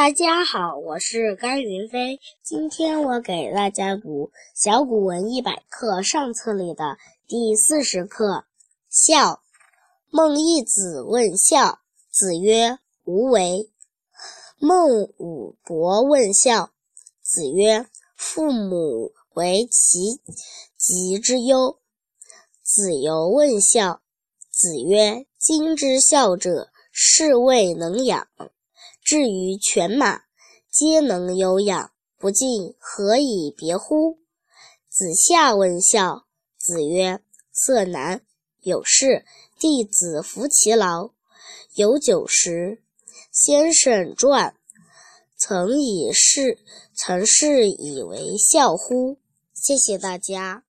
大家好，我是甘云飞。今天我给大家读《小古文一百课》上册里的第四十课《孝》。孟益子问孝，子曰：“无为。”孟武伯问孝，子曰：“父母为其疾之忧。”子游问孝，子曰：“今之孝者，是谓能养。”至于犬马，皆能有养，不敬，何以别乎？子夏问孝，子曰：“色难，有事，弟子服其劳。有酒食。”先生传，曾以是，曾是以为孝乎？谢谢大家。